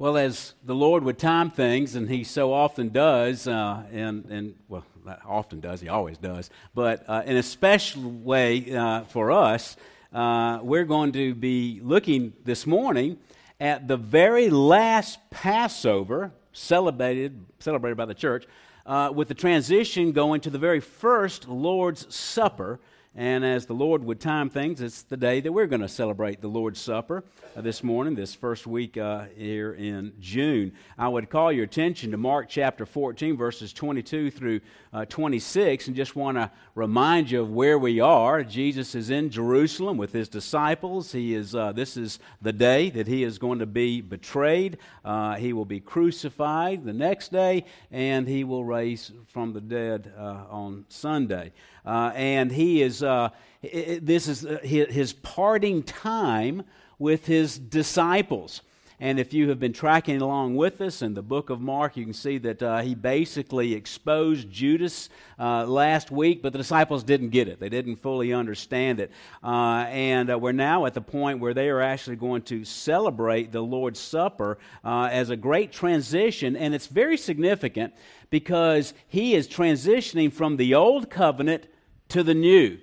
Well, as the Lord would time things, and He so often does, uh, and, and well, often does, He always does, but uh, in a special way uh, for us, uh, we're going to be looking this morning at the very last Passover celebrated, celebrated by the church, uh, with the transition going to the very first Lord's Supper and as the Lord would time things, it's the day that we're going to celebrate the Lord's Supper uh, this morning, this first week uh, here in June. I would call your attention to Mark chapter 14, verses 22 through uh, 26, and just want to remind you of where we are. Jesus is in Jerusalem with his disciples. He is, uh, this is the day that he is going to be betrayed. Uh, he will be crucified the next day, and he will raise from the dead uh, on Sunday. Uh, and he is, uh, this is uh, his parting time with his disciples. And if you have been tracking along with us in the book of Mark, you can see that uh, he basically exposed Judas uh, last week, but the disciples didn't get it. They didn't fully understand it. Uh, and uh, we're now at the point where they are actually going to celebrate the Lord's Supper uh, as a great transition. And it's very significant because he is transitioning from the old covenant to the new.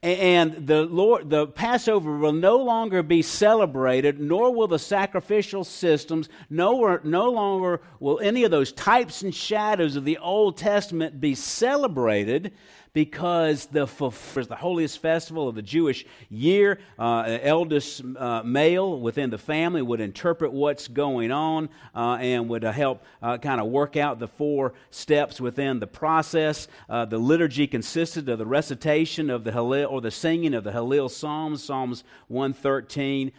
And the Lord, the Passover will no longer be celebrated, nor will the sacrificial systems, no, no longer will any of those types and shadows of the Old Testament be celebrated because the, the holiest festival of the Jewish year, uh, eldest uh, male within the family would interpret what's going on uh, and would uh, help uh, kind of work out the four steps within the process. Uh, the liturgy consisted of the recitation of the Hallel or the singing of the Hallel Psalms, Psalms 113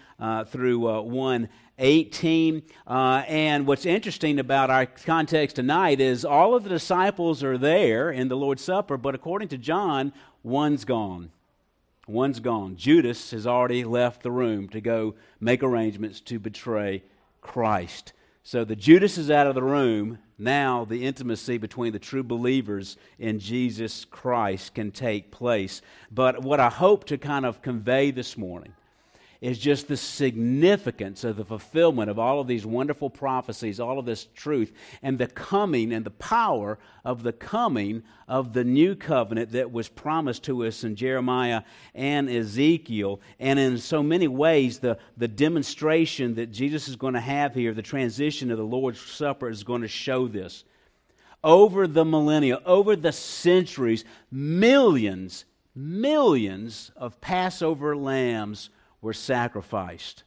through 1. 18. Uh, and what's interesting about our context tonight is all of the disciples are there in the Lord's Supper, but according to John, one's gone. One's gone. Judas has already left the room to go make arrangements to betray Christ. So the Judas is out of the room. Now the intimacy between the true believers in Jesus Christ can take place. But what I hope to kind of convey this morning is just the significance of the fulfillment of all of these wonderful prophecies, all of this truth, and the coming and the power of the coming of the new covenant that was promised to us in Jeremiah and Ezekiel. And in so many ways, the, the demonstration that Jesus is going to have here, the transition of the Lord's Supper, is going to show this. Over the millennia, over the centuries, millions, millions of Passover lambs were sacrificed.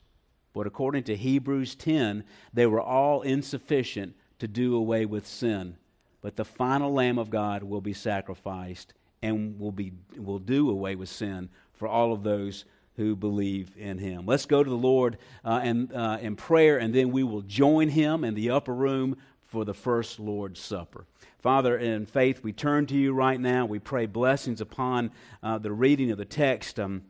But according to Hebrews 10, they were all insufficient to do away with sin. But the final Lamb of God will be sacrificed and will, be, will do away with sin for all of those who believe in him. Let's go to the Lord uh, and, uh, in prayer, and then we will join him in the upper room for the first Lord's Supper. Father, in faith, we turn to you right now. We pray blessings upon uh, the reading of the text. Um,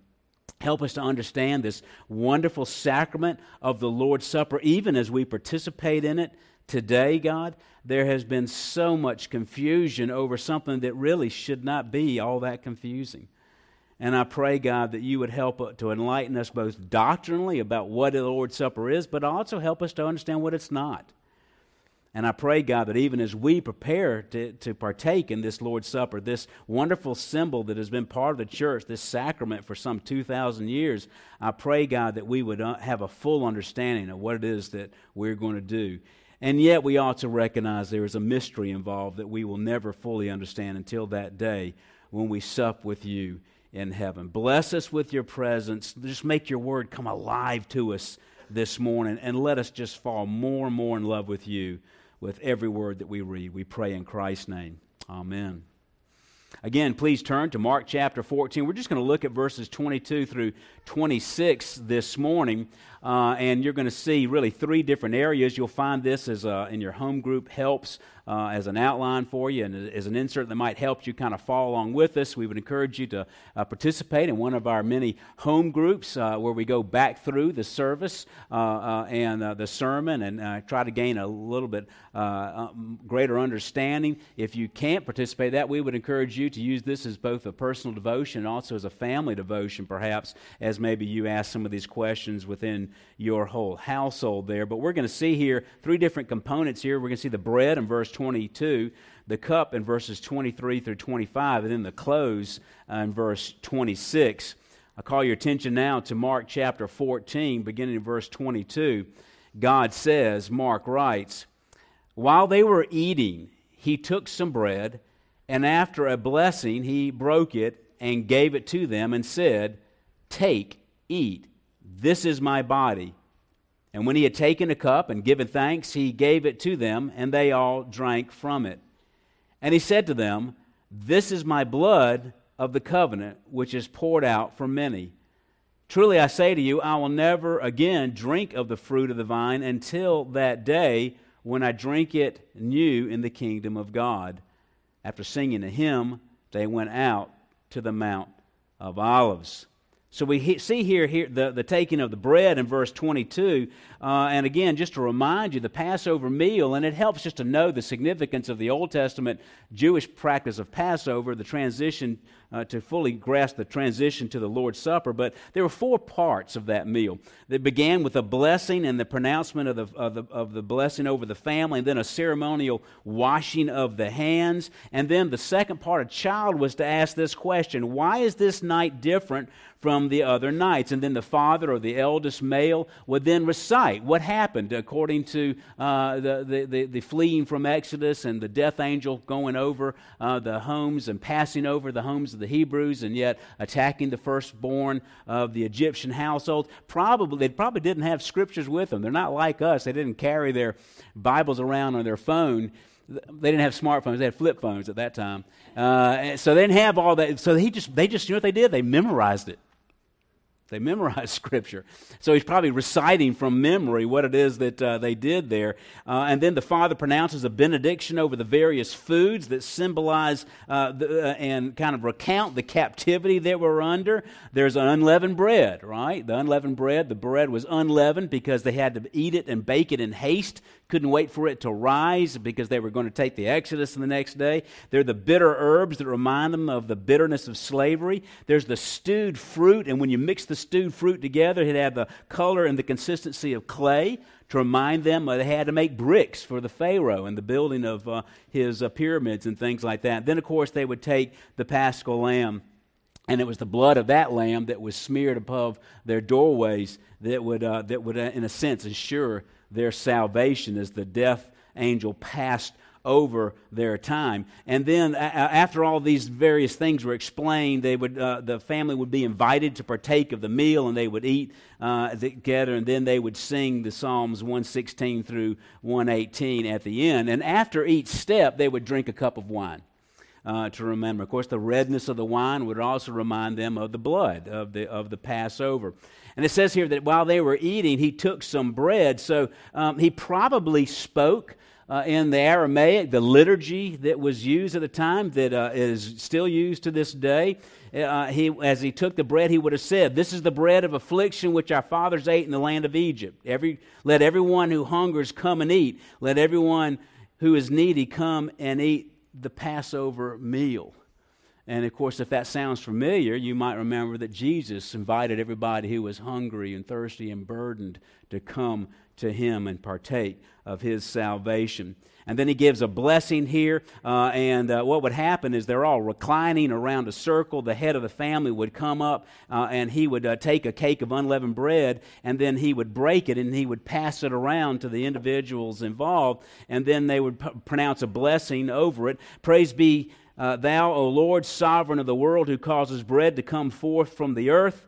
Help us to understand this wonderful sacrament of the Lord's Supper, even as we participate in it today, God. There has been so much confusion over something that really should not be all that confusing. And I pray, God, that you would help to enlighten us both doctrinally about what the Lord's Supper is, but also help us to understand what it's not. And I pray, God, that even as we prepare to, to partake in this Lord's Supper, this wonderful symbol that has been part of the church, this sacrament for some 2,000 years, I pray, God, that we would uh, have a full understanding of what it is that we're going to do. And yet, we ought to recognize there is a mystery involved that we will never fully understand until that day when we sup with you in heaven. Bless us with your presence. Just make your word come alive to us this morning and let us just fall more and more in love with you with every word that we read. We pray in Christ's name. Amen. Again, please turn to Mark chapter 14. We're just going to look at verses 22 through 26 this morning, uh, and you're going to see really three different areas. You'll find this as uh, in your home group helps uh, as an outline for you and as an insert that might help you kind of follow along with us. We would encourage you to uh, participate in one of our many home groups uh, where we go back through the service uh, uh, and the sermon and try to gain a little bit um, greater understanding. If you can't participate in that, we would encourage you to use this as both a personal devotion and also as a family devotion, perhaps, as maybe you ask some of these questions within your whole household there. But we're going to see here three different components here. We're going to see the bread in verse 22, the cup in verses 23 through 25, and then the close uh, in verse 26. I call your attention now to Mark chapter 14, beginning in verse 22. God says, Mark writes, While they were eating, he took some bread, and after a blessing, he broke it and gave it to them and said, Take, eat. This is my body. And when he had taken a cup and given thanks, he gave it to them, and they all drank from it. And he said to them, This is my blood of the covenant, which is poured out for many. Truly I say to you, I will never again drink of the fruit of the vine until that day when I drink it new in the kingdom of God. After singing a hymn, they went out to the Mount of Olives. So we see here, here the, the taking of the bread in verse 22. Uh, and again, just to remind you, the Passover meal, and it helps just to know the significance of the Old Testament Jewish practice of Passover, the transition uh, to fully grasp the transition to the Lord's Supper. But there were four parts of that meal. That began with a blessing and the pronouncement of the, of, the, of the blessing over the family, and then a ceremonial washing of the hands. And then the second part, a child was to ask this question Why is this night different from the other nights? And then the father or the eldest male would then recite what happened according to uh, the, the, the, fleeing from Exodus and the death angel going over uh, the homes and passing over the homes of the Hebrews and yet attacking the firstborn of the Egyptian household. Probably, they probably didn't have scriptures with them. They're not like us. They didn't carry their Bibles around on their phone. They didn't have smartphones. They had flip phones at that time. Uh, so they didn't have all that. So he just, they just, you know what they did? They memorized it. They memorized Scripture. So he's probably reciting from memory what it is that uh, they did there. Uh, and then the Father pronounces a benediction over the various foods that symbolize uh, the, uh, and kind of recount the captivity that we're under. There's an unleavened bread, right? The unleavened bread, the bread was unleavened because they had to eat it and bake it in haste couldn't wait for it to rise because they were going to take the Exodus the next day. They're the bitter herbs that remind them of the bitterness of slavery. There's the stewed fruit, and when you mix the stewed fruit together, it had the color and the consistency of clay to remind them they had to make bricks for the Pharaoh and the building of uh, his uh, pyramids and things like that. Then, of course, they would take the paschal lamb. And it was the blood of that lamb that was smeared above their doorways that would, uh, that would uh, in a sense, ensure their salvation as the death angel passed over their time. And then, after all these various things were explained, they would, uh, the family would be invited to partake of the meal and they would eat uh, together. And then they would sing the Psalms 116 through 118 at the end. And after each step, they would drink a cup of wine. Uh, to remember. Of course, the redness of the wine would also remind them of the blood of the, of the Passover. And it says here that while they were eating, he took some bread. So um, he probably spoke uh, in the Aramaic, the liturgy that was used at the time, that uh, is still used to this day. Uh, he, as he took the bread, he would have said, This is the bread of affliction which our fathers ate in the land of Egypt. Every, let everyone who hungers come and eat. Let everyone who is needy come and eat the Passover meal. And of course, if that sounds familiar, you might remember that Jesus invited everybody who was hungry and thirsty and burdened to come to him and partake of his salvation. And then he gives a blessing here. Uh, and uh, what would happen is they're all reclining around a circle. The head of the family would come up uh, and he would uh, take a cake of unleavened bread and then he would break it and he would pass it around to the individuals involved. And then they would p- pronounce a blessing over it. Praise be uh, thou, O Lord, sovereign of the world, who causes bread to come forth from the earth.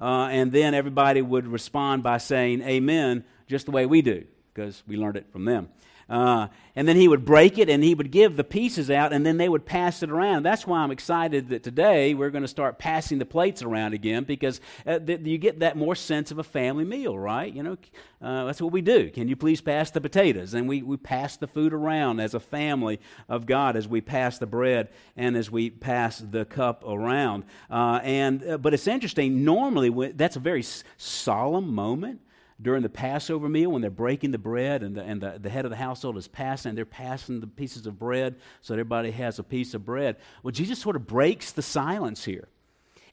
Uh, and then everybody would respond by saying, Amen, just the way we do, because we learned it from them. Uh, and then he would break it and he would give the pieces out and then they would pass it around. That's why I'm excited that today we're going to start passing the plates around again because uh, th- you get that more sense of a family meal, right? You know, uh, that's what we do. Can you please pass the potatoes? And we, we pass the food around as a family of God as we pass the bread and as we pass the cup around. Uh, and, uh, but it's interesting, normally that's a very solemn moment during the Passover meal when they're breaking the bread and, the, and the, the head of the household is passing, they're passing the pieces of bread so everybody has a piece of bread. Well, Jesus sort of breaks the silence here.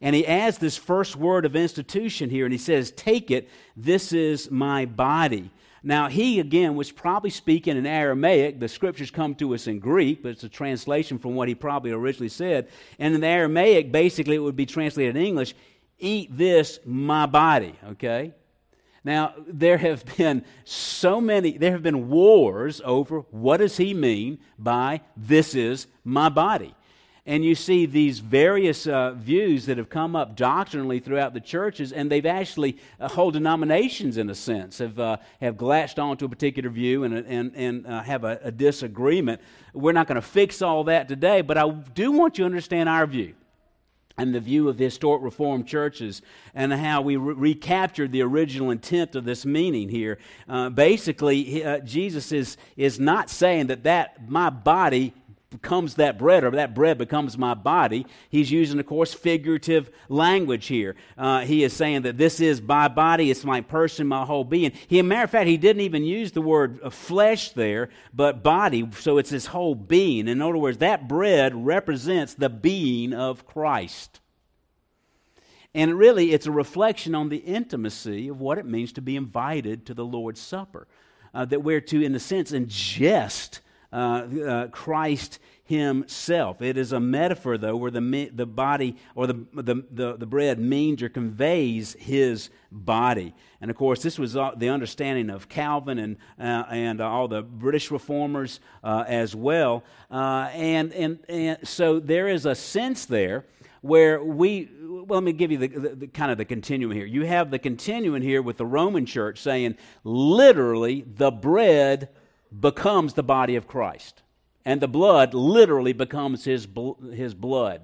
And he adds this first word of institution here, and he says, Take it, this is my body. Now, he again was probably speaking in Aramaic. The scriptures come to us in Greek, but it's a translation from what he probably originally said. And in the Aramaic, basically, it would be translated in English Eat this, my body, okay? Now, there have been so many, there have been wars over what does he mean by this is my body. And you see these various uh, views that have come up doctrinally throughout the churches, and they've actually, uh, whole denominations in a sense, have, uh, have latched onto a particular view and, and, and uh, have a, a disagreement. We're not going to fix all that today, but I do want you to understand our view and the view of the historic Reformed churches and how we re- recaptured the original intent of this meaning here. Uh, basically, uh, Jesus is, is not saying that, that my body becomes that bread or that bread becomes my body. He's using, of course, figurative language here. Uh, he is saying that this is my body, it's my person, my whole being. He, a matter of fact, he didn't even use the word flesh there, but body, so it's his whole being. In other words, that bread represents the being of Christ. And really, it's a reflection on the intimacy of what it means to be invited to the Lord's Supper. Uh, that we're to, in a sense, ingest uh, uh, Christ himself. It is a metaphor, though, where the, the body or the, the, the, the, bread means or conveys his body. And of course, this was the understanding of Calvin and, uh, and all the British reformers uh, as well. Uh, and, and, and so there is a sense there where we well let me give you the, the, the, kind of the continuum here you have the continuum here with the roman church saying literally the bread becomes the body of christ and the blood literally becomes his, his blood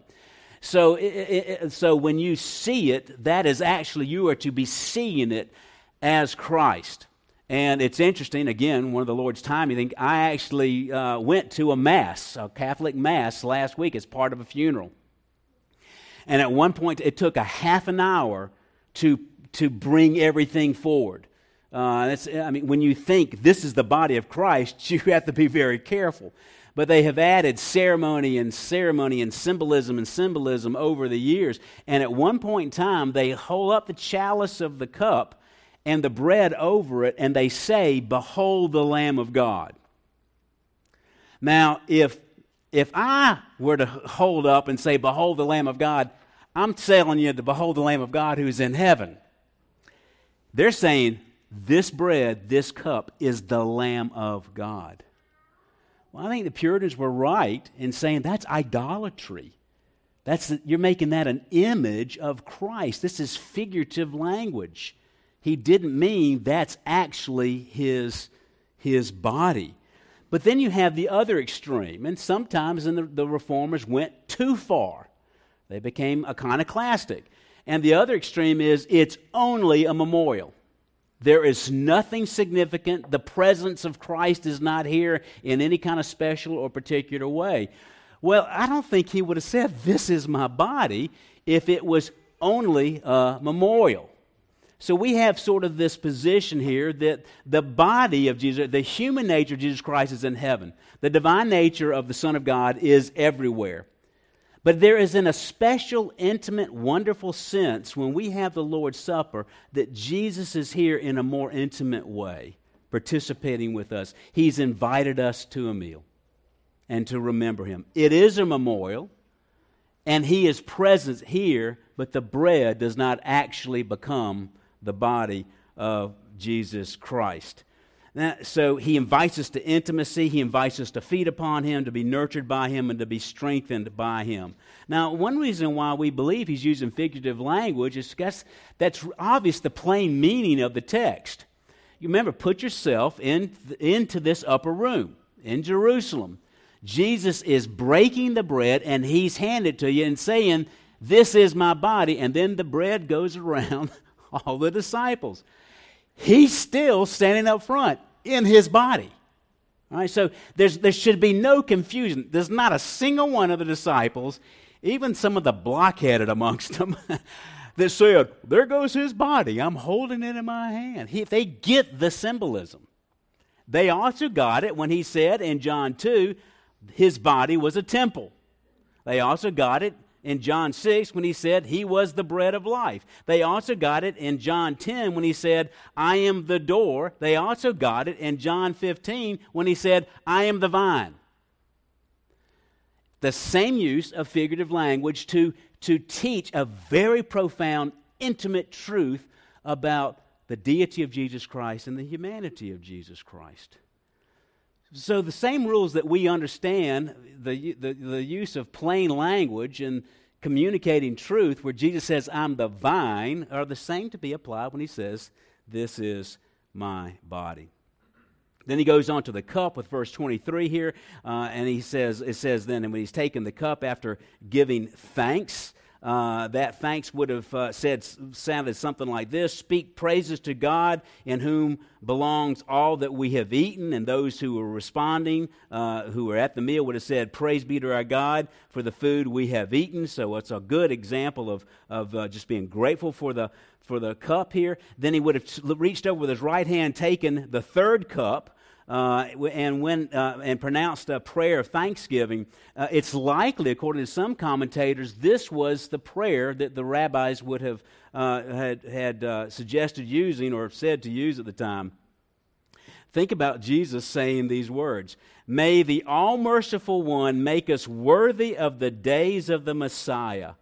so, it, it, so when you see it that is actually you are to be seeing it as christ and it's interesting, again, one of the Lord's time, you think, I actually uh, went to a Mass, a Catholic Mass last week as part of a funeral. And at one point, it took a half an hour to, to bring everything forward. Uh, I mean, when you think this is the body of Christ, you have to be very careful. But they have added ceremony and ceremony and symbolism and symbolism over the years. And at one point in time, they hold up the chalice of the cup and the bread over it, and they say, Behold the Lamb of God. Now, if if I were to hold up and say, Behold the Lamb of God, I'm telling you to behold the Lamb of God who's in heaven. They're saying, This bread, this cup is the Lamb of God. Well, I think the Puritans were right in saying that's idolatry. That's you're making that an image of Christ. This is figurative language. He didn't mean that's actually his, his body. But then you have the other extreme, and sometimes the, the reformers went too far. They became iconoclastic. And the other extreme is it's only a memorial. There is nothing significant. The presence of Christ is not here in any kind of special or particular way. Well, I don't think he would have said, This is my body, if it was only a memorial. So we have sort of this position here that the body of Jesus, the human nature of Jesus Christ is in heaven. The divine nature of the Son of God is everywhere. But there is in a special, intimate, wonderful sense when we have the Lord's Supper that Jesus is here in a more intimate way, participating with us. He's invited us to a meal and to remember Him. It is a memorial, and He is present here, but the bread does not actually become the body of Jesus Christ. So he invites us to intimacy. He invites us to feed upon him, to be nurtured by him, and to be strengthened by him. Now, one reason why we believe he's using figurative language is because that's obvious the plain meaning of the text. you remember, put yourself in, into this upper room in Jerusalem. Jesus is breaking the bread and he's handed to you and saying, This is my body. And then the bread goes around all the disciples. He's still standing up front in his body. All right, so there's, there should be no confusion. There's not a single one of the disciples, even some of the blockheaded amongst them, that said, There goes his body. I'm holding it in my hand. He, they get the symbolism. They also got it when he said in John 2, his body was a temple. They also got it in John 6 when he said he was the bread of life. They also got it in John 10 when he said, I am the door. They also got it in John 15 when he said, I am the vine. The same use of figurative language to, to teach a very profound, intimate truth about the deity of Jesus Christ and the humanity of Jesus Christ. So, the same rules that we understand, the, the, the, use of plain language and communicating truth, where Jesus says, I'm the vine, are the same to be applied when he says, This is my body. Then he goes on to the cup with verse 23 here, uh, and he says, It says then, and when he's taken the cup after giving thanks, uh, that thanks would have uh, said sounded something like this speak praises to god in whom belongs all that we have eaten. And those who were responding uh, who were at the meal would have said praise be to our god for the food we have eaten. So it's a good example of, of uh, just being grateful for the for the cup here. Then he would have reached over with his right hand taken the third cup uh, and when uh, and pronounced a prayer of thanksgiving, uh, it's likely, according to some commentators, this was the prayer that the rabbis would have uh, had had uh, suggested using or said to use at the time. Think about Jesus saying these words May the all merciful one make us worthy of the days of the Messiah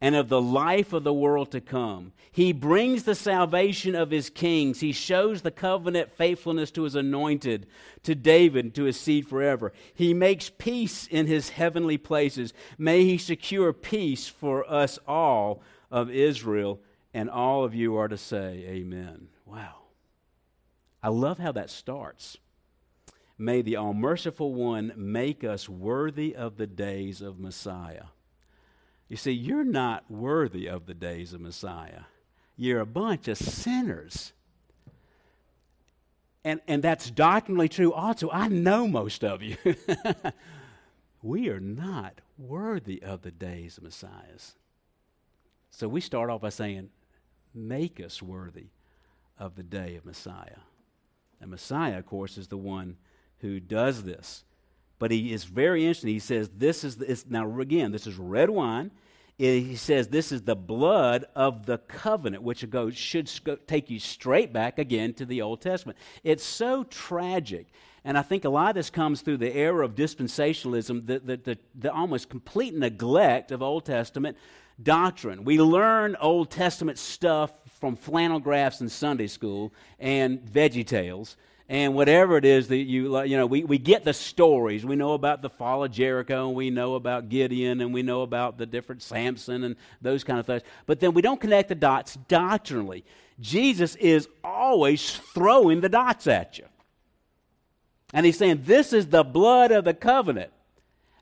and of the life of the world to come. He brings the salvation of his kings. He shows the covenant faithfulness to his anointed, to David, to his seed forever. He makes peace in his heavenly places. May he secure peace for us all of Israel. And all of you are to say, Amen. Wow. I love how that starts. May the all merciful one make us worthy of the days of Messiah. You see, you're not worthy of the days of Messiah. You're a bunch of sinners. And, and that's doctrinally true also. I know most of you. we are not worthy of the days of Messiahs. So we start off by saying, Make us worthy of the day of Messiah. And Messiah, of course, is the one who does this. But he is very interesting. He says, This is, the, now again, this is red wine. He says, This is the blood of the covenant, which goes, should take you straight back again to the Old Testament. It's so tragic. And I think a lot of this comes through the era of dispensationalism, the, the, the, the almost complete neglect of Old Testament doctrine. We learn Old Testament stuff from flannel graphs in Sunday school and Veggie Tales and whatever it is that you you know we, we get the stories. We know about the fall of jericho and we know about gideon and we know about the different samson and those kind of things. But then we don't connect the dots doctrinally. Jesus is always throwing the dots at you. And he's saying this is the blood of the covenant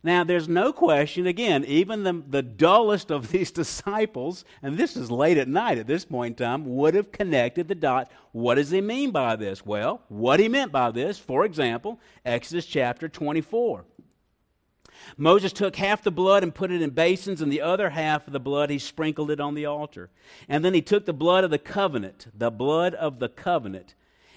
now, there's no question, again, even the, the dullest of these disciples, and this is late at night at this point in time, would have connected the dot. What does he mean by this? Well, what he meant by this, for example, Exodus chapter 24. Moses took half the blood and put it in basins, and the other half of the blood he sprinkled it on the altar. And then he took the blood of the covenant, the blood of the covenant,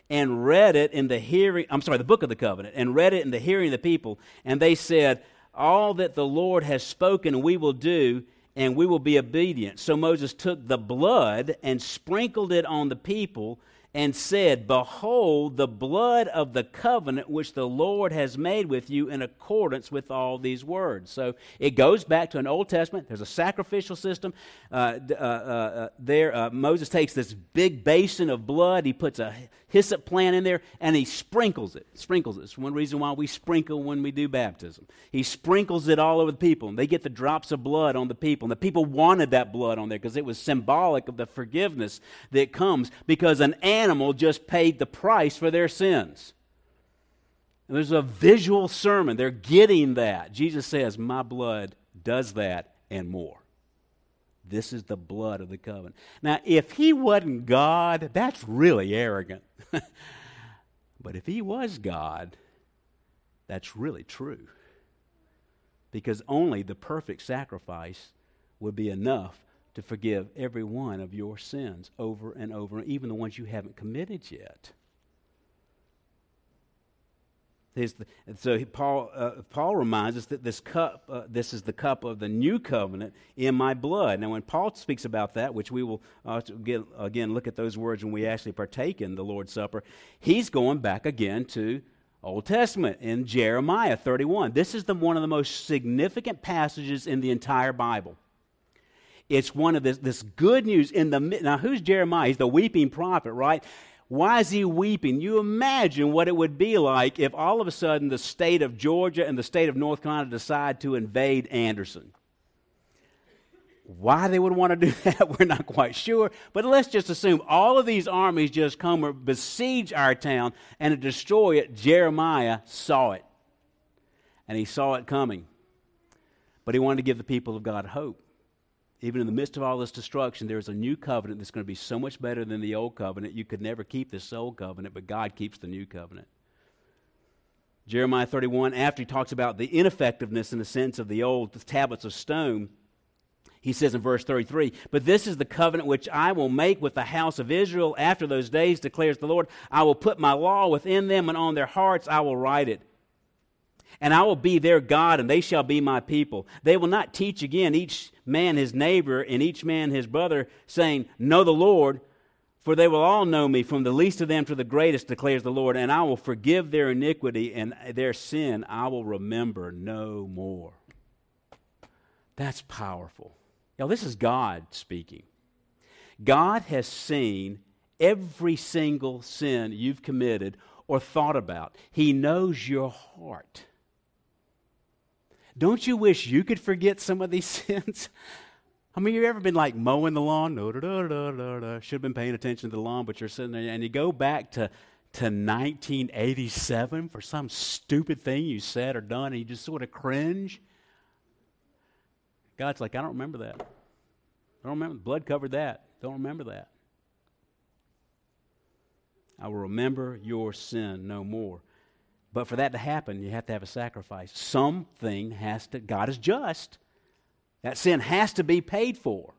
and read it in the hearing, I'm sorry, the book of the covenant, and read it in the hearing of the people. And they said, all that the Lord has spoken, we will do, and we will be obedient. So Moses took the blood and sprinkled it on the people and said, Behold, the blood of the covenant which the Lord has made with you in accordance with all these words. So it goes back to an Old Testament. There's a sacrificial system. Uh, uh, uh, uh, there, uh, Moses takes this big basin of blood, he puts a hyssop plant in there, and he sprinkles it. Sprinkles it. It's one reason why we sprinkle when we do baptism. He sprinkles it all over the people, and they get the drops of blood on the people. And the people wanted that blood on there because it was symbolic of the forgiveness that comes because an animal animal just paid the price for their sins. And there's a visual sermon. They're getting that. Jesus says, My blood does that and more. This is the blood of the covenant. Now, if he wasn't God, that's really arrogant. but if he was God, that's really true. Because only the perfect sacrifice would be enough to forgive every one of your sins over and over, even the ones you haven't committed yet. So Paul, uh, Paul reminds us that this cup, uh, this is the cup of the new covenant in my blood. Now, when Paul speaks about that, which we will uh, get, again look at those words when we actually partake in the Lord's Supper, he's going back again to Old Testament in Jeremiah 31. This is the, one of the most significant passages in the entire Bible. It's one of this, this good news in the now. Who's Jeremiah? He's the weeping prophet, right? Why is he weeping? You imagine what it would be like if all of a sudden the state of Georgia and the state of North Carolina decide to invade Anderson. Why they would want to do that, we're not quite sure. But let's just assume all of these armies just come or besiege our town and destroy it. Jeremiah saw it. And he saw it coming. But he wanted to give the people of God hope even in the midst of all this destruction, there's a new covenant that's going to be so much better than the old covenant. You could never keep this old covenant, but God keeps the new covenant. Jeremiah 31, after he talks about the ineffectiveness in the sense of the old tablets of stone, he says in verse 33 But this is the covenant which I will make with the house of Israel after those days, declares the Lord. I will put my law within them, and on their hearts I will write it and I will be their God, and they shall be my people. They will not teach again each man his neighbor and each man his brother, saying, Know the Lord, for they will all know me, from the least of them to the greatest, declares the Lord, and I will forgive their iniquity and their sin I will remember no more. That's powerful. Now, this is God speaking. God has seen every single sin you've committed or thought about, He knows your heart. Don't you wish you could forget some of these sins? I mean, you ever been like mowing the lawn? Should have been paying attention to the lawn, but you're sitting there and you go back to, to 1987 for some stupid thing you said or done and you just sort of cringe. God's like, I don't remember that. I don't remember. Blood covered that. Don't remember that. I will remember your sin no more. But for that to happen, you have to have a sacrifice. Something has to, God is just. That sin has to be paid for.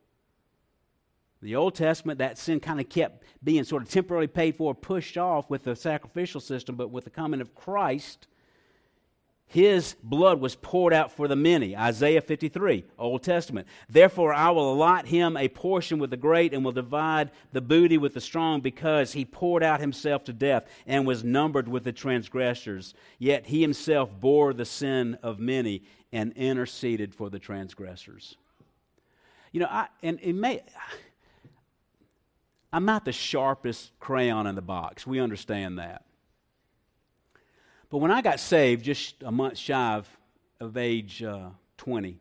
The Old Testament, that sin kind of kept being sort of temporarily paid for, pushed off with the sacrificial system, but with the coming of Christ, his blood was poured out for the many. Isaiah 53, Old Testament. Therefore, I will allot him a portion with the great and will divide the booty with the strong because he poured out himself to death and was numbered with the transgressors. Yet he himself bore the sin of many and interceded for the transgressors. You know, I, and it may. I'm not the sharpest crayon in the box. We understand that. But when I got saved, just a month shy of, of age uh, 20,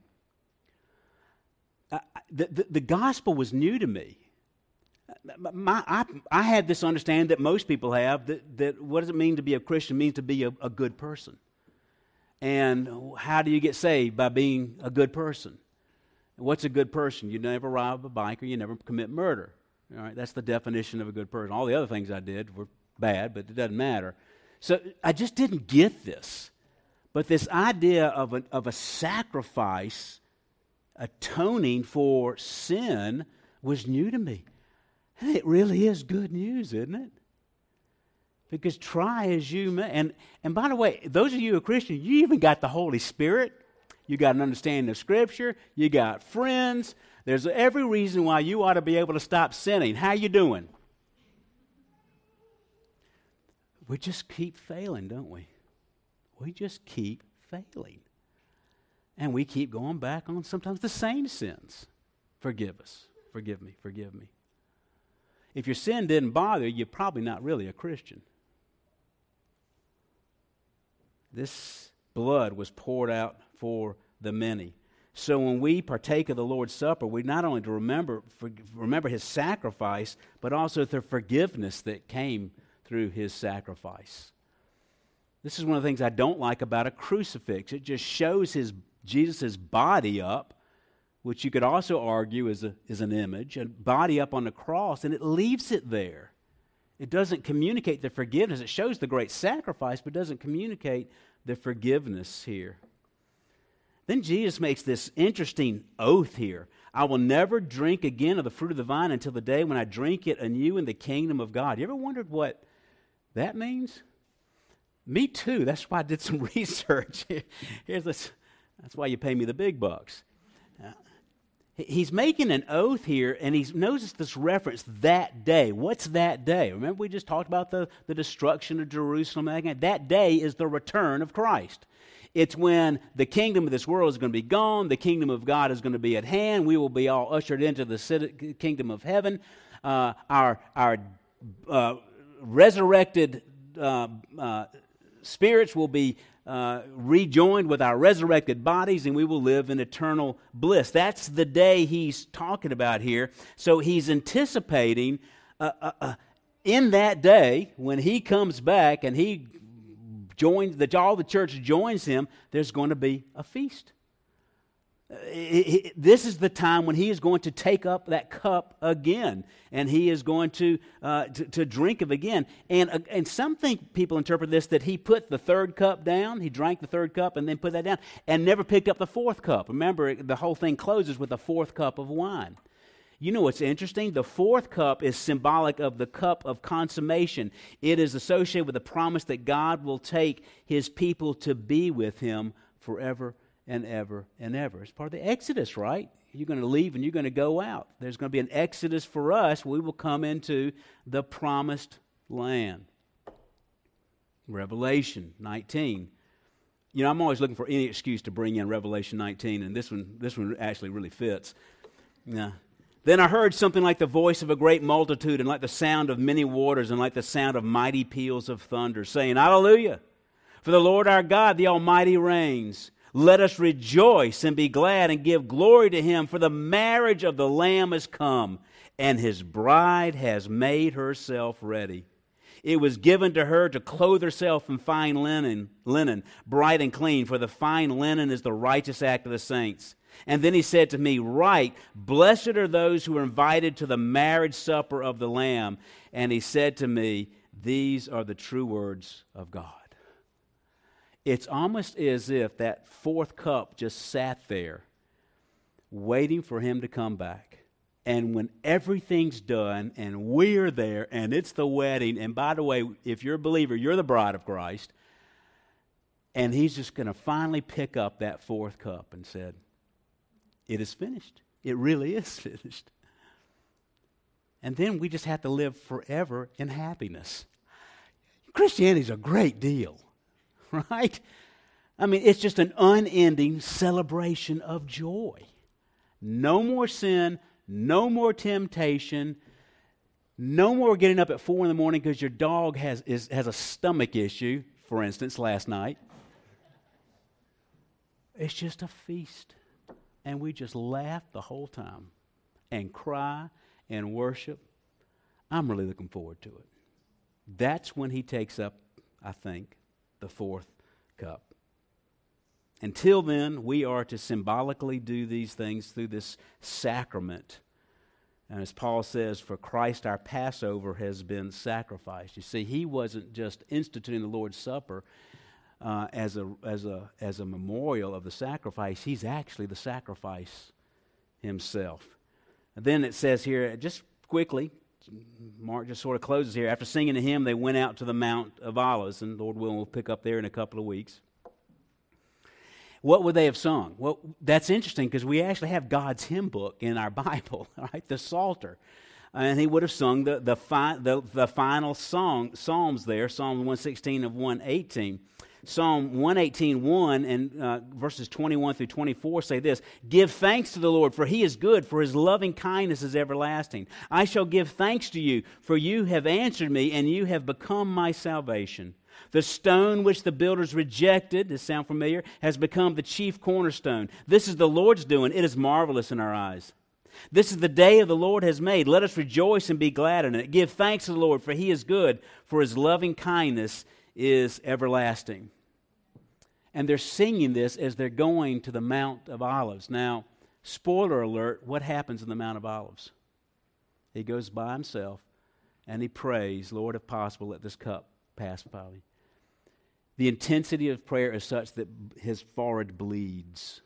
I, the, the, the, gospel was new to me. My, I, I had this understanding that most people have that, that what does it mean to be a Christian? It means to be a, a good person. And how do you get saved? By being a good person. What's a good person? You never rob a bank or you never commit murder. All right, that's the definition of a good person. All the other things I did were bad, but it doesn't matter. So I just didn't get this. But this idea of a, of a sacrifice atoning for sin was new to me. And it really is good news, isn't it? Because try as you may. And, and by the way, those of you who are Christian, you even got the Holy Spirit. You got an understanding of Scripture. You got friends. There's every reason why you ought to be able to stop sinning. How you doing? We just keep failing, don't we? We just keep failing. And we keep going back on sometimes the same sins. Forgive us. Forgive me. Forgive me. If your sin didn't bother you, you're probably not really a Christian. This blood was poured out for the many. So when we partake of the Lord's Supper, we not only to remember, for, remember his sacrifice, but also the forgiveness that came through his sacrifice. This is one of the things I don't like about a crucifix. It just shows his Jesus' body up, which you could also argue is, a, is an image, a body up on the cross, and it leaves it there. It doesn't communicate the forgiveness. It shows the great sacrifice, but doesn't communicate the forgiveness here. Then Jesus makes this interesting oath here I will never drink again of the fruit of the vine until the day when I drink it anew in the kingdom of God. You ever wondered what that means? Me too. That's why I did some research. Here's this. That's why you pay me the big bucks. Uh, he's making an oath here, and he's noticed this reference that day. What's that day? Remember, we just talked about the, the destruction of Jerusalem. That day is the return of Christ. It's when the kingdom of this world is going to be gone, the kingdom of God is going to be at hand. We will be all ushered into the kingdom of heaven. Uh, our our uh, resurrected uh, uh, spirits will be uh, rejoined with our resurrected bodies and we will live in eternal bliss. That's the day he's talking about here. So he's anticipating uh, uh, uh in that day when he comes back and he joins, that all the church joins him, there's going to be a feast. This is the time when he is going to take up that cup again and he is going to, uh, to, to, drink of again and, uh, and some think people interpret this that he put the third cup down he drank the third cup and then put that down and never picked up the fourth cup remember the whole thing closes with a fourth cup of wine you know what's interesting? The fourth cup is symbolic of the cup of consummation. It is associated with the promise that God will take his people to be with him forever and ever and ever. It's part of the Exodus, right? You're going to leave and you're going to go out. There's going to be an Exodus for us. We will come into the promised land. Revelation 19. You know, I'm always looking for any excuse to bring in Revelation 19, and this one, this one actually really fits. Yeah. Then I heard something like the voice of a great multitude, and like the sound of many waters, and like the sound of mighty peals of thunder, saying, Hallelujah! For the Lord our God, the Almighty, reigns. Let us rejoice and be glad and give glory to him, for the marriage of the Lamb is come, and his bride has made herself ready. It was given to her to clothe herself in fine linen, linen, bright and clean, for the fine linen is the righteous act of the saints. And then he said to me, Right, blessed are those who are invited to the marriage supper of the Lamb. And he said to me, These are the true words of God. It's almost as if that fourth cup just sat there, waiting for him to come back. And when everything's done and we're there and it's the wedding, and by the way, if you're a believer, you're the bride of Christ, and he's just going to finally pick up that fourth cup and said, it is finished. It really is finished. And then we just have to live forever in happiness. Christianity's a great deal, right? I mean, it's just an unending celebration of joy. No more sin, no more temptation, no more getting up at four in the morning because your dog has, is, has a stomach issue, for instance, last night. It's just a feast and we just laugh the whole time and cry and worship. I'm really looking forward to it. That's when he takes up, I think, the fourth cup. Until then, we are to symbolically do these things through this sacrament. And as Paul says, for Christ our Passover has been sacrificed. You see, he wasn't just instituting the Lord's Supper, uh, as, a, as, a, as a memorial of the sacrifice, he's actually the sacrifice himself. And then it says here, just quickly, Mark just sort of closes here. After singing a hymn, they went out to the Mount of Olives, and Lord willing, we'll pick up there in a couple of weeks. What would they have sung? Well, that's interesting because we actually have God's hymn book in our Bible, right? The Psalter. And he would have sung the, the, fi- the, the final song, Psalms there, Psalm 116 of 118. Psalm 118 1 and uh, verses 21 through 24 say this Give thanks to the Lord, for he is good, for his loving kindness is everlasting. I shall give thanks to you, for you have answered me, and you have become my salvation. The stone which the builders rejected, does sound familiar, has become the chief cornerstone. This is the Lord's doing. It is marvelous in our eyes. This is the day of the Lord has made. Let us rejoice and be glad in it. Give thanks to the Lord, for he is good, for his loving kindness is everlasting. And they're singing this as they're going to the Mount of Olives. Now, spoiler alert, what happens in the Mount of Olives? He goes by himself and he prays, Lord, if possible, let this cup pass by me. The intensity of prayer is such that his forehead bleeds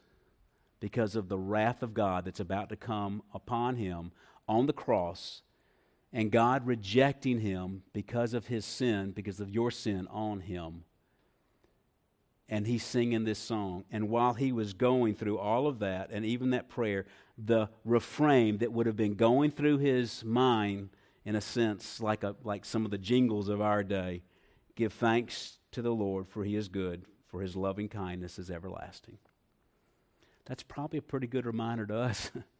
because of the wrath of God that's about to come upon him on the cross, and God rejecting him because of his sin, because of your sin on him. And he's singing this song. And while he was going through all of that, and even that prayer, the refrain that would have been going through his mind, in a sense, like, a, like some of the jingles of our day give thanks to the Lord, for he is good, for his loving kindness is everlasting. That's probably a pretty good reminder to us.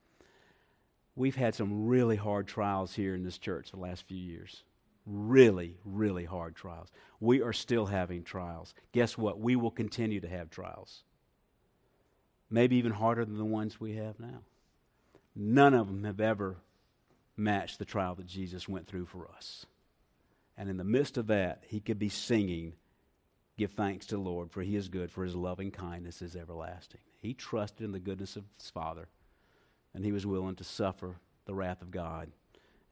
We've had some really hard trials here in this church the last few years. Really, really hard trials. We are still having trials. Guess what? We will continue to have trials. Maybe even harder than the ones we have now. None of them have ever matched the trial that Jesus went through for us. And in the midst of that, he could be singing, Give thanks to the Lord, for he is good, for his loving kindness is everlasting. He trusted in the goodness of his Father, and he was willing to suffer the wrath of God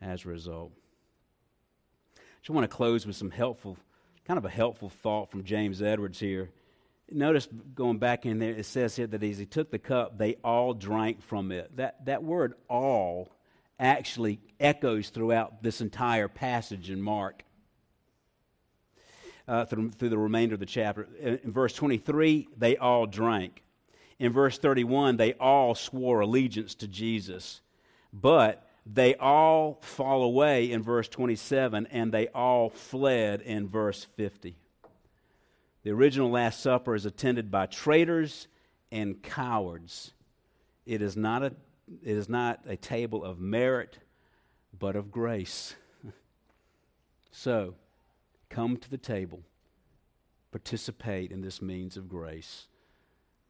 as a result. I just want to close with some helpful, kind of a helpful thought from James Edwards here. Notice going back in there, it says here that as he took the cup, they all drank from it. That, that word all actually echoes throughout this entire passage in Mark uh, through, through the remainder of the chapter. In, in verse 23, they all drank. In verse 31, they all swore allegiance to Jesus. But they all fall away in verse 27, and they all fled in verse 50. The original Last Supper is attended by traitors and cowards. It is not a, it is not a table of merit, but of grace. so, Come to the table, participate in this means of grace.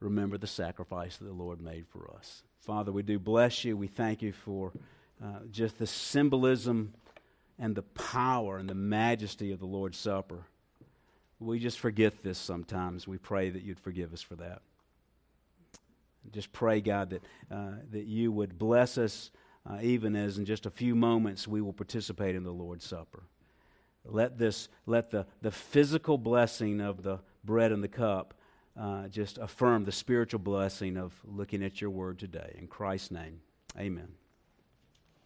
Remember the sacrifice that the Lord made for us. Father, we do bless you. We thank you for uh, just the symbolism and the power and the majesty of the Lord's Supper. We just forget this sometimes. We pray that you'd forgive us for that. Just pray, God, that, uh, that you would bless us, uh, even as in just a few moments we will participate in the Lord's Supper. Let this, let the, the physical blessing of the bread and the cup uh, just affirm the spiritual blessing of looking at your word today. In Christ's name, amen.